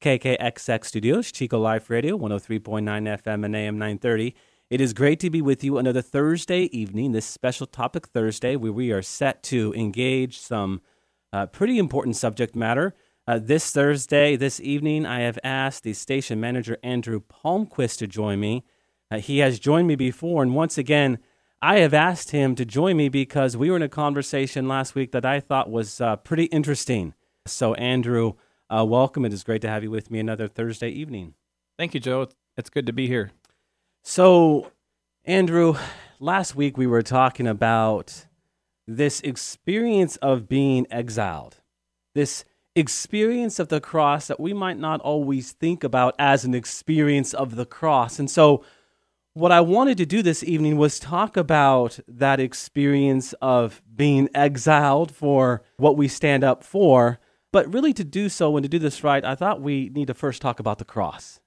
KKXX Studios, Chico Life Radio, 103.9 FM and AM 930. It is great to be with you another Thursday evening, this special topic Thursday, where we are set to engage some uh, pretty important subject matter. Uh, this Thursday, this evening, I have asked the station manager, Andrew Palmquist, to join me. Uh, he has joined me before, and once again, I have asked him to join me because we were in a conversation last week that I thought was uh, pretty interesting. So, Andrew, uh, welcome. It is great to have you with me another Thursday evening. Thank you, Joe. It's good to be here. So, Andrew, last week we were talking about this experience of being exiled, this experience of the cross that we might not always think about as an experience of the cross. And so, what I wanted to do this evening was talk about that experience of being exiled for what we stand up for but really, to do so and to do this right, I thought we need to first talk about the cross.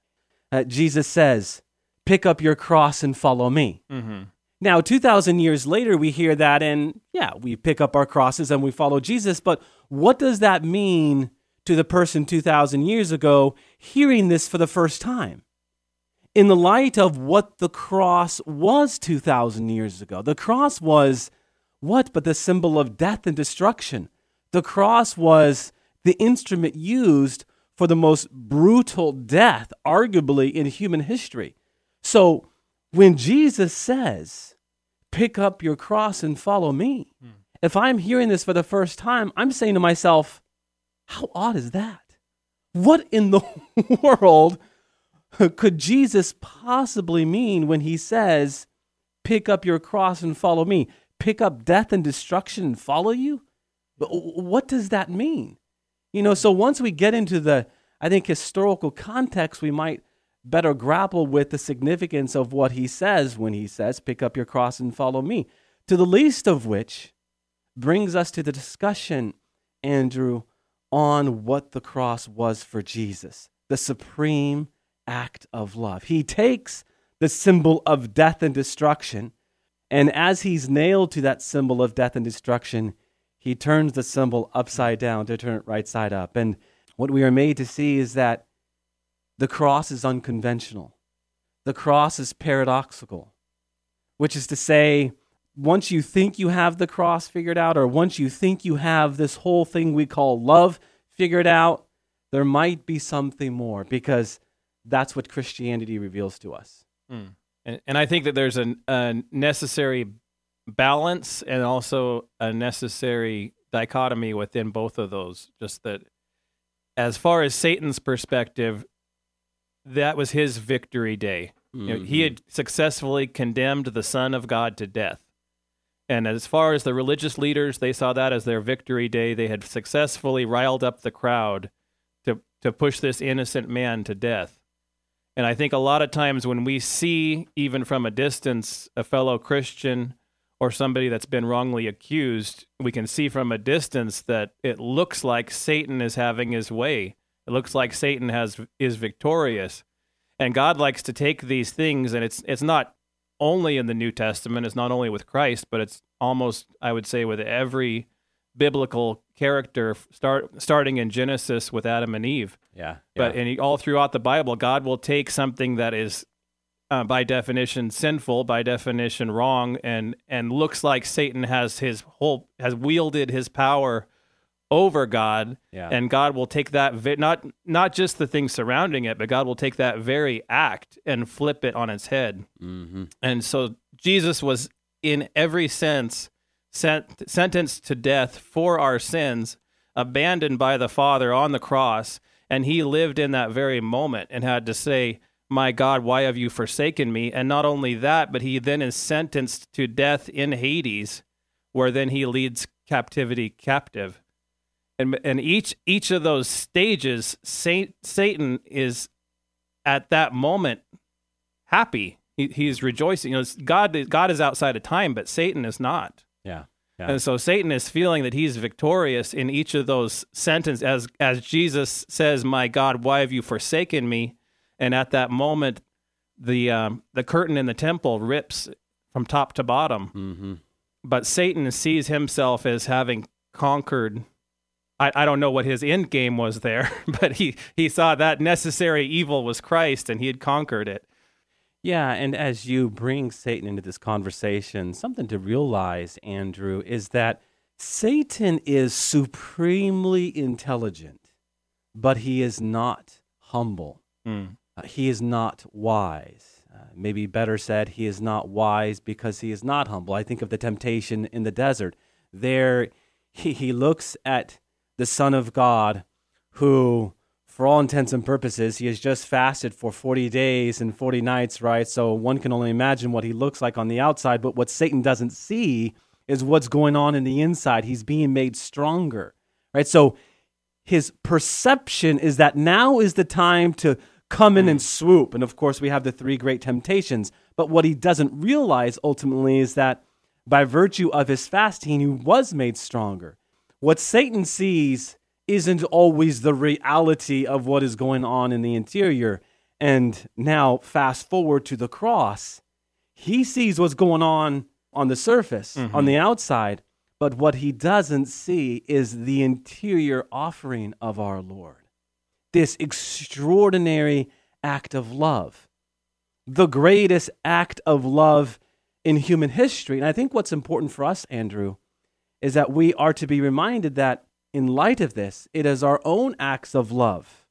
Uh, Jesus says, Pick up your cross and follow me. Mm-hmm. Now, 2,000 years later, we hear that, and yeah, we pick up our crosses and we follow Jesus. But what does that mean to the person 2,000 years ago hearing this for the first time? In the light of what the cross was 2,000 years ago, the cross was what but the symbol of death and destruction? The cross was the instrument used for the most brutal death, arguably, in human history. So when Jesus says, pick up your cross and follow me, hmm. if I'm hearing this for the first time, I'm saying to myself, how odd is that? What in the world could Jesus possibly mean when he says, pick up your cross and follow me? Pick up death and destruction and follow you? What does that mean? You know, so once we get into the, I think, historical context, we might better grapple with the significance of what he says when he says, Pick up your cross and follow me. To the least of which brings us to the discussion, Andrew, on what the cross was for Jesus, the supreme act of love. He takes the symbol of death and destruction, and as he's nailed to that symbol of death and destruction, he turns the symbol upside down to turn it right side up. And what we are made to see is that the cross is unconventional, the cross is paradoxical, which is to say, once you think you have the cross figured out, or once you think you have this whole thing we call love figured out, there might be something more because that's what Christianity reveals to us. Mm. And, and I think that there's a, a necessary balance and also a necessary dichotomy within both of those. Just that, as far as Satan's perspective, that was his victory day. Mm-hmm. You know, he had mm-hmm. successfully condemned the Son of God to death. And as far as the religious leaders, they saw that as their victory day. They had successfully riled up the crowd to, to push this innocent man to death. And I think a lot of times when we see, even from a distance, a fellow Christian or somebody that's been wrongly accused, we can see from a distance that it looks like Satan is having his way. It looks like Satan has is victorious. And God likes to take these things and it's it's not only in the New Testament, it's not only with Christ, but it's almost I would say with every biblical character start starting in Genesis with Adam and Eve. Yeah. yeah. But and all throughout the Bible, God will take something that is uh, by definition sinful, by definition wrong, and and looks like Satan has his whole has wielded his power over God, yeah. and God will take that vi- not not just the things surrounding it, but God will take that very act and flip it on its head. Mm-hmm. And so Jesus was in every sense sent, sentenced to death for our sins, abandoned by the Father on the cross, and he lived in that very moment and had to say my God, why have you forsaken me? And not only that, but he then is sentenced to death in Hades, where then he leads captivity captive. And, and each each of those stages, Saint, Satan is at that moment happy. He, he's rejoicing. You know, God God is outside of time, but Satan is not. Yeah. Yeah. And so Satan is feeling that he's victorious in each of those sentences as as Jesus says, "My God, why have you forsaken me?" And at that moment, the um, the curtain in the temple rips from top to bottom. Mm-hmm. But Satan sees himself as having conquered. I, I don't know what his end game was there, but he, he saw that necessary evil was Christ and he had conquered it. Yeah, and as you bring Satan into this conversation, something to realize, Andrew, is that Satan is supremely intelligent, but he is not humble. Mm. Uh, he is not wise. Uh, maybe better said, he is not wise because he is not humble. I think of the temptation in the desert. There, he, he looks at the Son of God who for all intents and purposes, he has just fasted for 40 days and 40 nights, right? So one can only imagine what he looks like on the outside, but what Satan doesn't see is what's going on in the inside. He's being made stronger, right? So his perception is that now is the time to come in and swoop. And of course, we have the three great temptations. But what he doesn't realize ultimately is that by virtue of his fasting, he was made stronger. What Satan sees isn't always the reality of what is going on in the interior. And now, fast forward to the cross, he sees what's going on on the surface, mm-hmm. on the outside, but what he doesn't see is the interior offering of our Lord. This extraordinary act of love, the greatest act of love in human history. And I think what's important for us, Andrew, is that we are to be reminded that in light of this, it is our own acts of love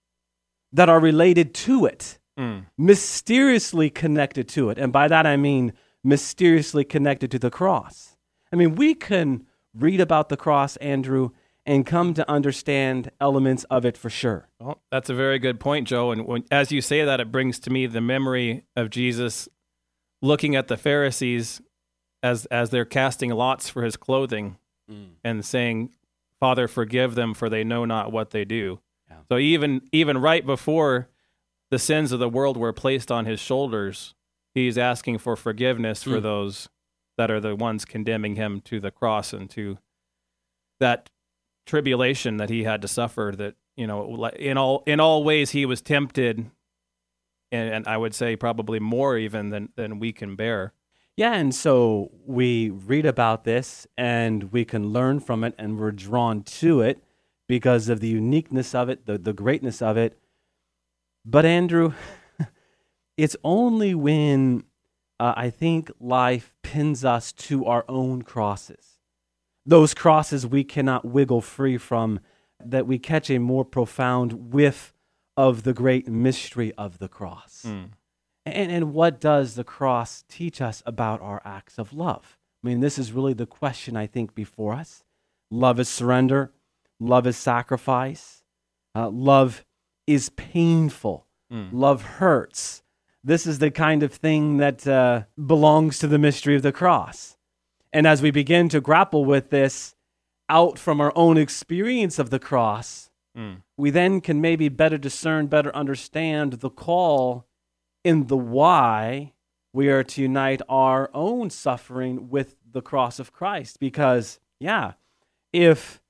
that are related to it, mm. mysteriously connected to it. And by that I mean mysteriously connected to the cross. I mean, we can read about the cross, Andrew, and come to understand elements of it for sure. Well, that's a very good point, Joe. And when, as you say that, it brings to me the memory of Jesus looking at the Pharisees as as they're casting lots for his clothing mm. and saying, Father, forgive them, for they know not what they do. Yeah. So even even right before the sins of the world were placed on his shoulders, he's asking for forgiveness for mm. those that are the ones condemning him to the cross and to that tribulation that he had to suffer. That you know, in all in all ways, he was tempted, and, and I would say probably more even than than we can bear. Yeah, and so we read about this and we can learn from it and we're drawn to it because of the uniqueness of it, the, the greatness of it. But, Andrew, it's only when uh, I think life pins us to our own crosses, those crosses we cannot wiggle free from, that we catch a more profound whiff of the great mystery of the cross. Mm. And, and what does the cross teach us about our acts of love? I mean, this is really the question I think before us. Love is surrender, love is sacrifice, uh, love is painful, mm. love hurts. This is the kind of thing that uh, belongs to the mystery of the cross. And as we begin to grapple with this out from our own experience of the cross, mm. we then can maybe better discern, better understand the call in the why we are to unite our own suffering with the cross of Christ. Because, yeah, if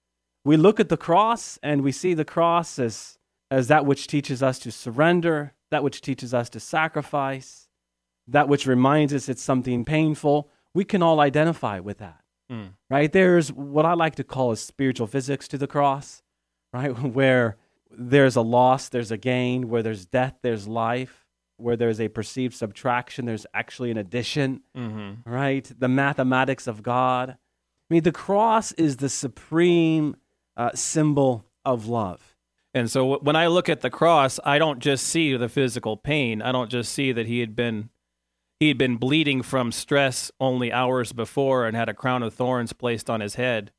we look at the cross and we see the cross as, as that which teaches us to surrender, that which teaches us to sacrifice, that which reminds us it's something painful, we can all identify with that. Mm. Right? There's what I like to call a spiritual physics to the cross, right? Where there's a loss, there's a gain, where there's death, there's life where there's a perceived subtraction, there's actually an addition, mm-hmm. right? The mathematics of God. I mean, the cross is the supreme uh, symbol of love. And so when I look at the cross, I don't just see the physical pain. I don't just see that he had been he had been bleeding from stress only hours before and had a crown of thorns placed on his head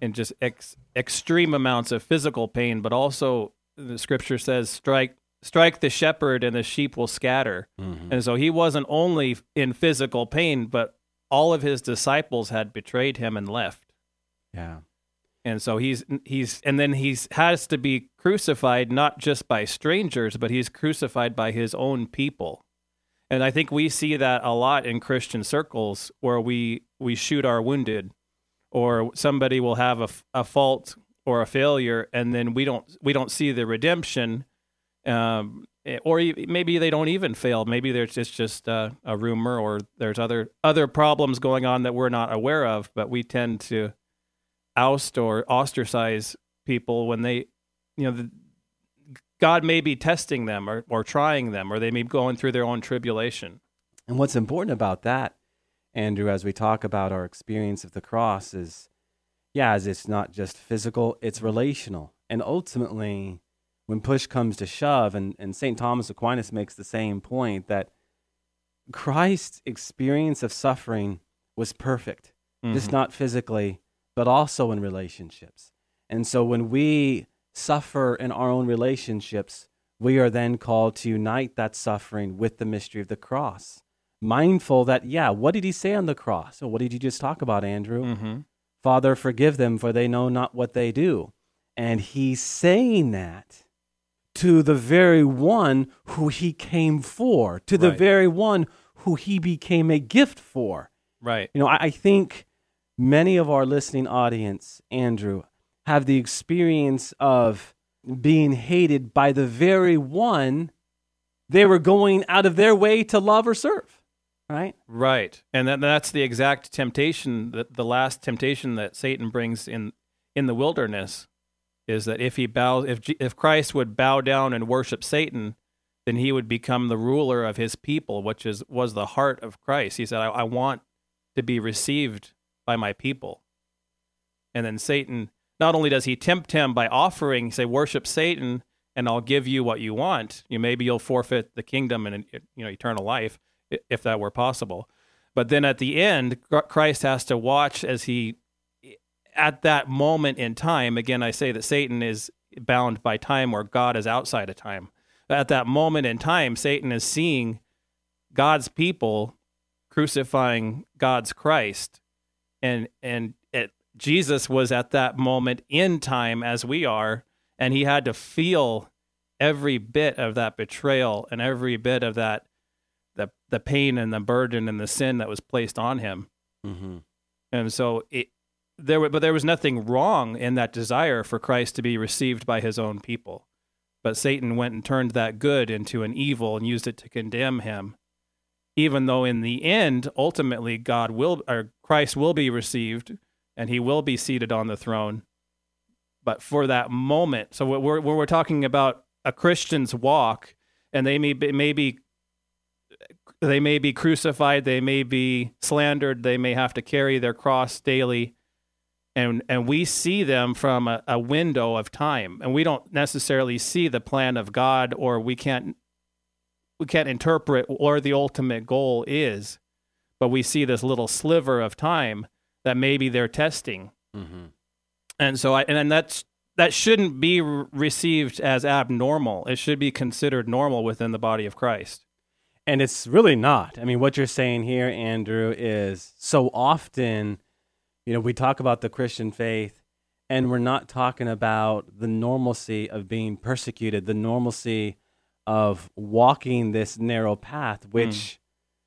and just ex- extreme amounts of physical pain, but also the scripture says strike strike the shepherd and the sheep will scatter. Mm-hmm. And so he wasn't only in physical pain, but all of his disciples had betrayed him and left. Yeah. And so he's he's and then he's has to be crucified not just by strangers, but he's crucified by his own people. And I think we see that a lot in Christian circles where we we shoot our wounded, or somebody will have a, a fault or a failure, and then we don't we don't see the redemption, um, or maybe they don't even fail. Maybe there's just just uh, a rumor, or there's other other problems going on that we're not aware of. But we tend to oust or ostracize people when they, you know, the, God may be testing them or, or trying them, or they may be going through their own tribulation. And what's important about that, Andrew, as we talk about our experience of the cross, is yeah, as it's not just physical, it's relational. And ultimately, when push comes to shove, and, and St. Thomas Aquinas makes the same point that Christ's experience of suffering was perfect, mm-hmm. just not physically, but also in relationships. And so when we suffer in our own relationships, we are then called to unite that suffering with the mystery of the cross. Mindful that, yeah, what did he say on the cross? Or what did you just talk about, Andrew? Mm-hmm. Father, forgive them, for they know not what they do. And he's saying that to the very one who he came for, to the right. very one who he became a gift for. Right. You know, I, I think many of our listening audience, Andrew, have the experience of being hated by the very one they were going out of their way to love or serve. Right? Right. And that, that's the exact temptation, that the last temptation that Satan brings in in the wilderness is that if he bows if if Christ would bow down and worship Satan, then he would become the ruler of his people, which is was the heart of Christ. He said, I, I want to be received by my people. And then Satan not only does he tempt him by offering, say, worship Satan, and I'll give you what you want. You maybe you'll forfeit the kingdom and you know eternal life if that were possible. But then at the end, Christ has to watch as he, at that moment in time. Again, I say that Satan is bound by time, where God is outside of time. At that moment in time, Satan is seeing God's people crucifying God's Christ, and and Jesus was at that moment in time as we are, and he had to feel every bit of that betrayal and every bit of that the the pain and the burden and the sin that was placed on him. Mm-hmm. And so it there but there was nothing wrong in that desire for Christ to be received by his own people. But Satan went and turned that good into an evil and used it to condemn him. Even though in the end, ultimately God will or Christ will be received and he will be seated on the throne. But for that moment, so we're, when we're talking about a Christian's walk, and they may be, may be they may be crucified, they may be slandered, they may have to carry their cross daily, and and we see them from a, a window of time, and we don't necessarily see the plan of God, or we can't we can't interpret where the ultimate goal is, but we see this little sliver of time that maybe they're testing. Mm-hmm. And so I and that's that shouldn't be re- received as abnormal. It should be considered normal within the body of Christ. And it's really not. I mean, what you're saying here, Andrew, is so often, you know, we talk about the Christian faith and we're not talking about the normalcy of being persecuted, the normalcy of walking this narrow path, which mm.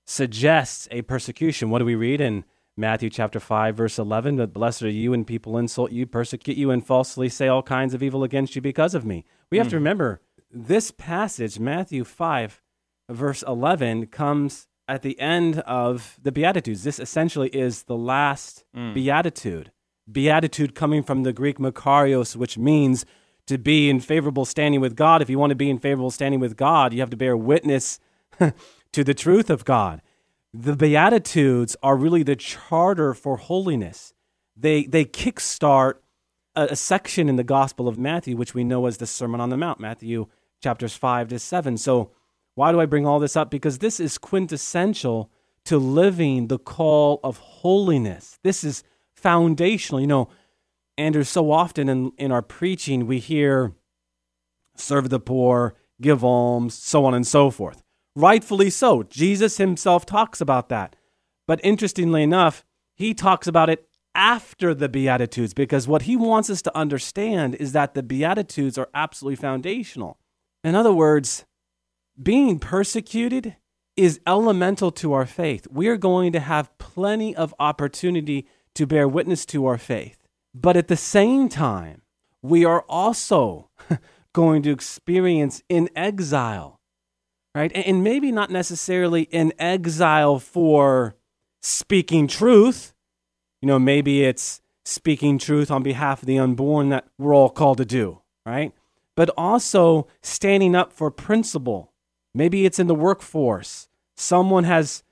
suggests a persecution. What do we read in Matthew chapter 5 verse 11, but blessed are you when people insult you, persecute you and falsely say all kinds of evil against you because of me. We have mm. to remember this passage, Matthew 5 verse 11 comes at the end of the beatitudes. This essentially is the last mm. beatitude. Beatitude coming from the Greek makarios, which means to be in favorable standing with God. If you want to be in favorable standing with God, you have to bear witness to the truth of God the Beatitudes are really the charter for holiness. They, they kickstart a, a, section in the Gospel of Matthew, which we know as the Sermon on the Mount, Matthew chapters 5 to 7. So, why do I bring all this up? Because this is quintessential to living the call of holiness. This is foundational. You know, Andrew, so often in, in our preaching, we hear serve the poor, give alms, so on and so forth. Rightfully so. Jesus himself talks about that. But interestingly enough, he talks about it after the Beatitudes because what he wants us to understand is that the Beatitudes are absolutely foundational. In other words, being persecuted is elemental to our faith. We are going to have plenty of opportunity to bear witness to our faith. But at the same time, we are also going to experience in exile, right? And maybe not necessarily in exile for speaking truth. You know, maybe it's speaking truth on behalf of the unborn that we're all called to do, right? But also standing up for principle. Maybe it's in the workforce. Someone has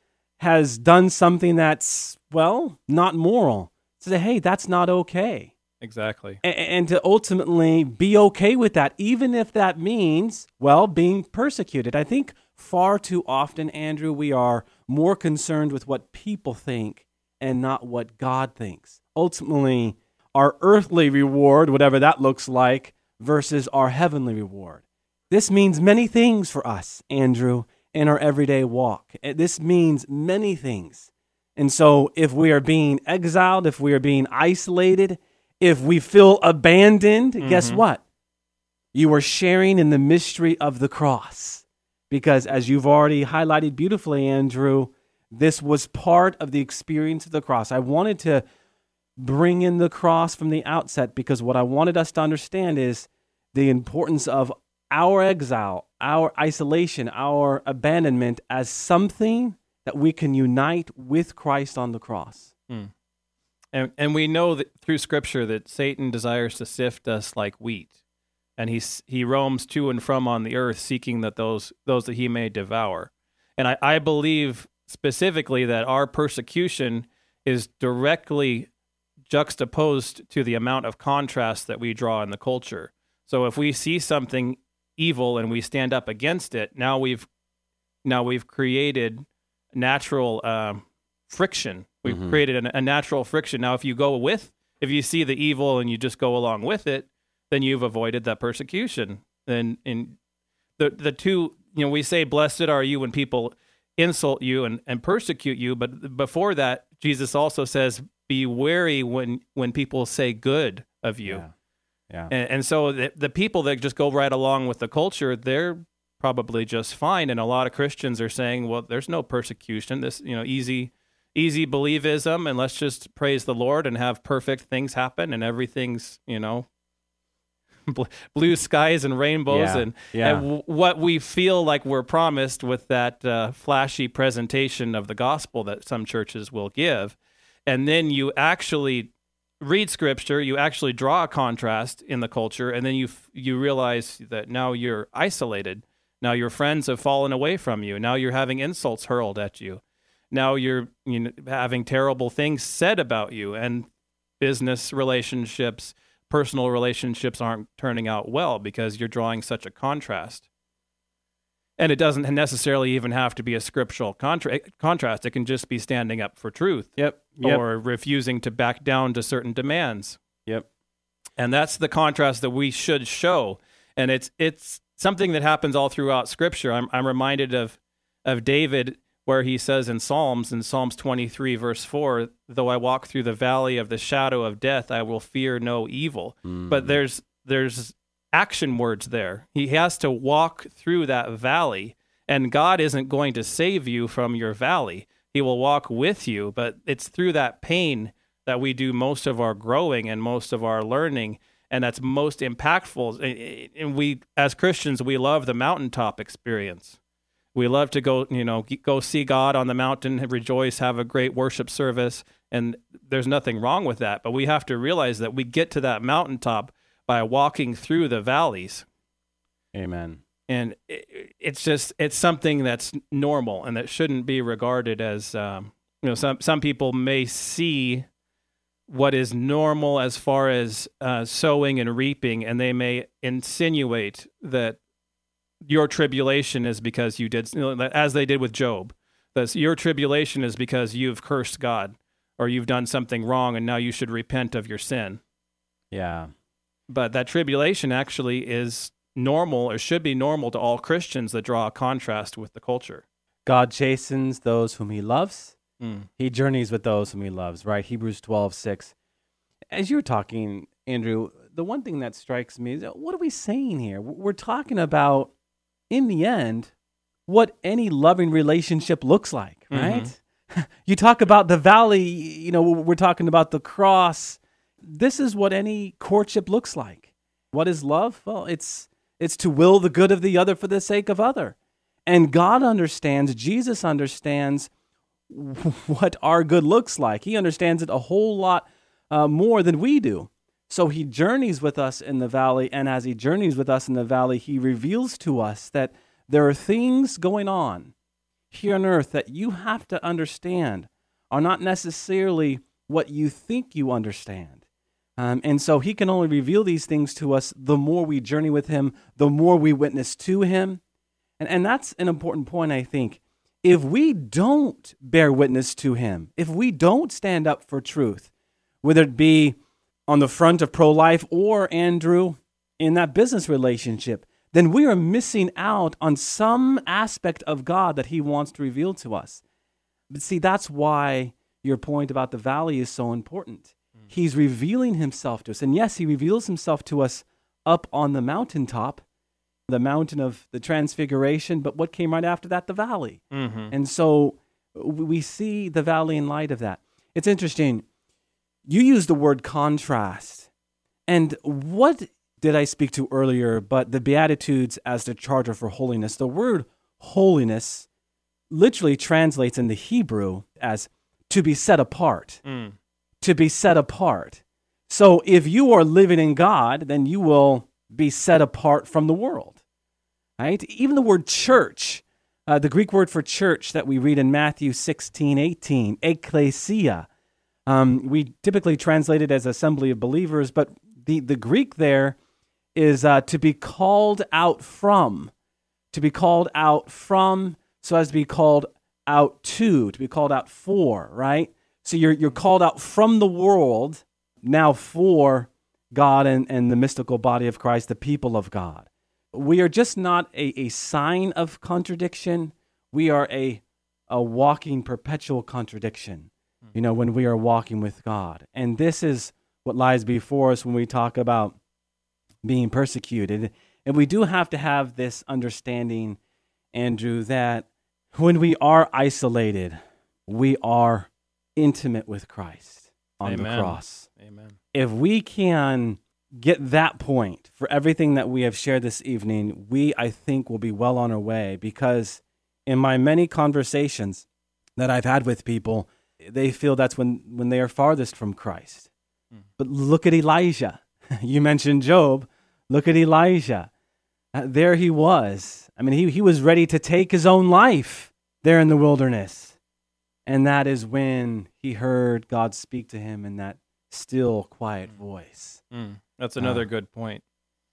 has done something that's well not moral. To Say, hey, that's not okay Exactly. and, and to ultimately be okay with that, even if that means, well, being persecuted. I think far too often, Andrew, we are more concerned with what people think and not what God thinks. Ultimately, our earthly reward, whatever that looks like, versus our heavenly reward. This means many things for us, Andrew, in our everyday walk. Eh, This means many things. And so, if we are being exiled, if we are being isolated, if we feel abandoned, mm-hmm. guess what? You are sharing in the mystery of the cross. Because as you've already highlighted beautifully, Andrew, this was part of the experience of the cross. I wanted to bring in the cross from the outset because what I wanted us to understand is the importance of our exile, our isolation, our abandonment as something that we can unite with Christ on the cross. Mm. And and we know that through scripture that Satan desires to sift us like wheat. And he he roams to and from on the earth seeking that those those that he may devour. And I, I believe specifically that our persecution is directly juxtaposed to the amount of contrast that we draw in the culture. So if we see something evil and we stand up against it, now we've now we've created natural um, friction. We've Mhm. created a, a natural friction. Now, if you go with, if you see the evil and you just go along with it, then you've avoided that persecution. Then, in the the two, you know, we say, "Blessed are you when people insult you and, and persecute you," but before that, Jesus also says, "Be wary when when people say good of you." Yeah. Yeah. And, and so the, the people that just go right along with the culture, they're probably just fine. And a lot of Christians are saying, well, there's no persecution. This, you know, easy, easy believism, and let's just praise the Lord and have perfect things happen, and everything's, you know, blue skies and rainbows, Yeah, and, yeah. and w- what we feel like we're promised with that uh, flashy presentation of the gospel that some churches will give. And then you actually read scripture, you actually draw a contrast in the culture, and then you f- you realize that now you're isolated. Now your friends have fallen away from you. Now you're having insults hurled at you. Now you're you know, having terrible things said about you, and business relationships, personal relationships aren't turning out well because you're drawing such a contrast. And it doesn't necessarily even have to be a scriptural contra- eh, contrast. It can just be standing up for truth Yep. Yep. or refusing to back down to certain demands. yep. And that's the contrast that we should show. And it's it's something that happens all throughout scripture. I'm I'm reminded of of David where he says in Psalms in Psalms 23 verse 4, though I walk through the valley of the shadow of death, I will fear no evil. Hmm. But there's there's action words there. He has to walk through that valley and God isn't going to save you from your valley. He will walk with you, but it's through that pain that we do most of our growing and most of our learning and that's most impactful and we as Christians we love the mountaintop experience. We love to go, you know, go see God on the mountain, rejoice, have a great worship service, and there's nothing wrong with that. But we have to realize that we get to that mountaintop by walking through the valleys Amen. and it, it's just it's something that's normal and that shouldn't be regarded as um, you know some some people may see what is normal as far as uh, sowing and reaping and they may insinuate that your tribulation is because you did you know, as they did with Job that your tribulation is because you've cursed God or you've done something wrong and now you should repent of your sin Yeah. but that tribulation actually is normal or should be normal to all Christians that draw a contrast with the culture. God chastens those whom he loves. Mm. He journeys with those whom he loves, right? Hebrews 12, 6. As you were talking, Andrew, the one thing that strikes me is what are we saying here? We're talking about, in the end, what any loving relationship looks like, right? you talk about the valley, you know, we're talking about the cross. This is what any courtship looks like. What is love? Well, it's it's to will the good of the other for the sake of other. And God understands, Jesus understands what our good looks like. He understands it a whole lot uh, more than we do. So he journeys with us in the valley, and as he journeys with us in the valley, he reveals to us that there are things going on here on earth that you have to understand are not necessarily what you think you understand. Um, and so he can only reveal these things to us the more we journey with him, the more we witness to him. And, and that's an important point, I think. If we don't bear witness to him, if we don't stand up for truth, whether it be on the front of pro life or Andrew in that business relationship, then we are missing out on some aspect of God that he wants to reveal to us. But see, that's why your point about the valley is so important. Mm. He's revealing himself to us. And yes, he reveals himself to us up on the mountaintop, the mountain of the transfiguration, but what came right after that? The valley. Mm-hmm. And so we see the valley in light of that. It's interesting. You use the word contrast. And what did I speak to earlier, but the Beatitudes as the charter for holiness. The word holiness literally translates in the Hebrew as to be set apart. Mm. To be set apart. So if you are living in God, then you will be set apart from the world. Right? Even the word church, uh, the Greek word for church that we read in Matthew 16, 18, ecclesia, um, we typically translate it as assembly of believers, but the, the Greek there is uh, to be called out from, to be called out from, so as to be called out to, to be called out for, right? So you're, you're called out from the world now for God and, and the mystical body of Christ, the people of God. We are just not a, a sign of contradiction. We are a, a walking perpetual contradiction, you know, when we are walking with God. And this is what lies before us when we talk about being persecuted. And we do have to have this understanding, Andrew, that when we are isolated, we are intimate with Christ on Amen. the cross. Amen. If we can get that point for everything that we have shared this evening, we, I think, will be well on our way because in my many conversations that I've had with people, they feel that's when, when they are farthest from Christ. Mm. But look at Elijah. you mentioned Job. Look at Elijah. Uh, there he was. I mean, he, he was ready to take his own life there in the wilderness. And that is when he heard God speak to him in that still, quiet mm. voice. Mm, that's another uh, good point.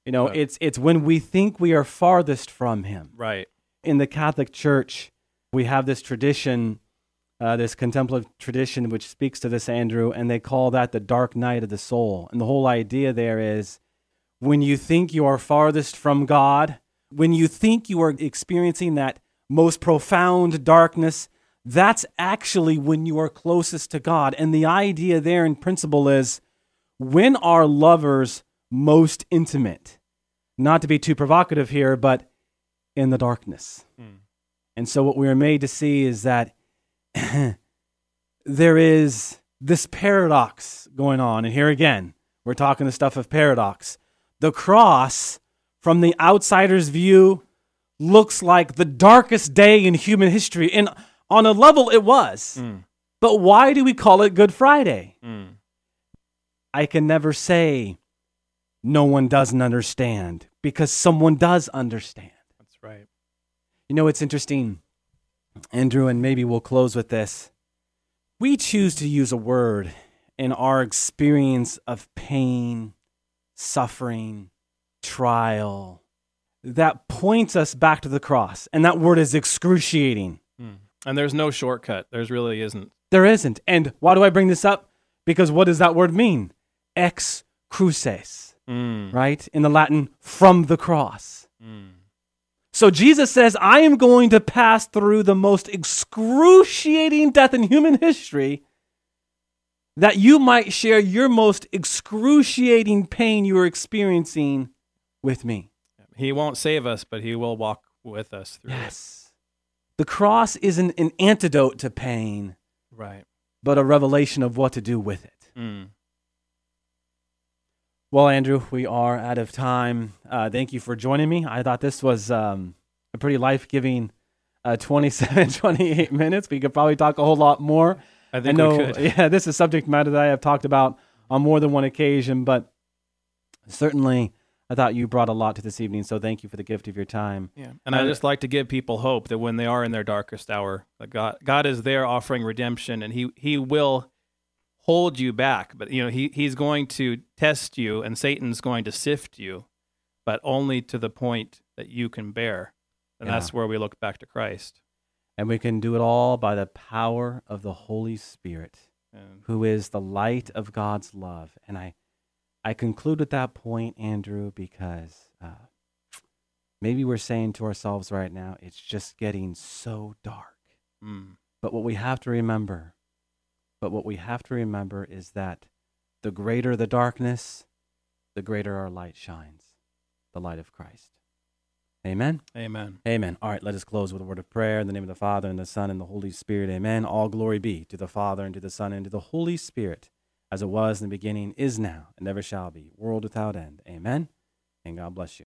You know, it's, it's when we think we are farthest from him. Right. In the Catholic Church, we have this tradition, uh, this contemplative tradition, which speaks to this, Andrew, and they call that the dark night of the soul. And the whole idea there is when you think you are farthest from God, when you think you are experiencing that most profound darkness, that's actually when you are closest to God. And the idea there in principle is when are lovers most intimate? Not to be too provocative here, but in the darkness. Mm. And so what we are made to see is that there is this paradox going on. And here again, we're talking the stuff of paradox the cross, from the outsider's view, looks like the darkest day in human history. And on a level, it was. Mm. But why do we call it Good Friday? Mm. I can never say no one doesn't understand because someone does understand. That's right. You know, it's interesting, Andrew, and maybe we'll close with this. We choose to use a word in our experience of pain suffering, trial, that points us back to the cross. And that word is excruciating. Mm. And there's no shortcut. There's really isn't. There isn't. And why do I bring this up? Because what does that word mean? Ex cruces, mm. right? In the Latin, from the cross. Mm. So Jesus says, I am going to pass through the most excruciating death in human history that you might share your most excruciating pain you are experiencing with me. He won't save us, but he will walk with us through yes. the cross isn't an antidote to pain, Right. but a revelation of what to do with it. Mm. Well, Andrew, we are out of time. Uh, thank you for joining me. I thought this was um, a pretty life giving uh, 27, 28 minutes. We could probably talk a whole lot more. I I think know, we could. yeah, this is subject matter that I have talked about on more than one occasion, but certainly I thought you brought a lot to this evening. So thank you for the gift of your time. Yeah. And I Uh, just like to give people hope that when they are in their darkest hour, that God God is there offering redemption and he he will hold you back, but you know, he he's going to test you and Satan's going to sift you, but only to the point that you can bear. And Yeah. that's where we look back to Christ. And we can do it all by the power of the Holy Spirit, And who is the light of God's love. And I, I conclude with that point, Andrew, because uh, maybe we're saying to ourselves right now, it's just getting so dark. mm, But what we have to remember, but what we have to remember is that the greater the darkness, the greater our light shines, the light of Christ. Amen. amen. Amen. All right, let us close with a word of prayer in the name of the Father and the Son and the Holy Spirit. Amen. All glory be to the Father and to the Son and to the Holy Spirit, as it was in the beginning, is now, and never shall be, world without end. Amen. And God bless you.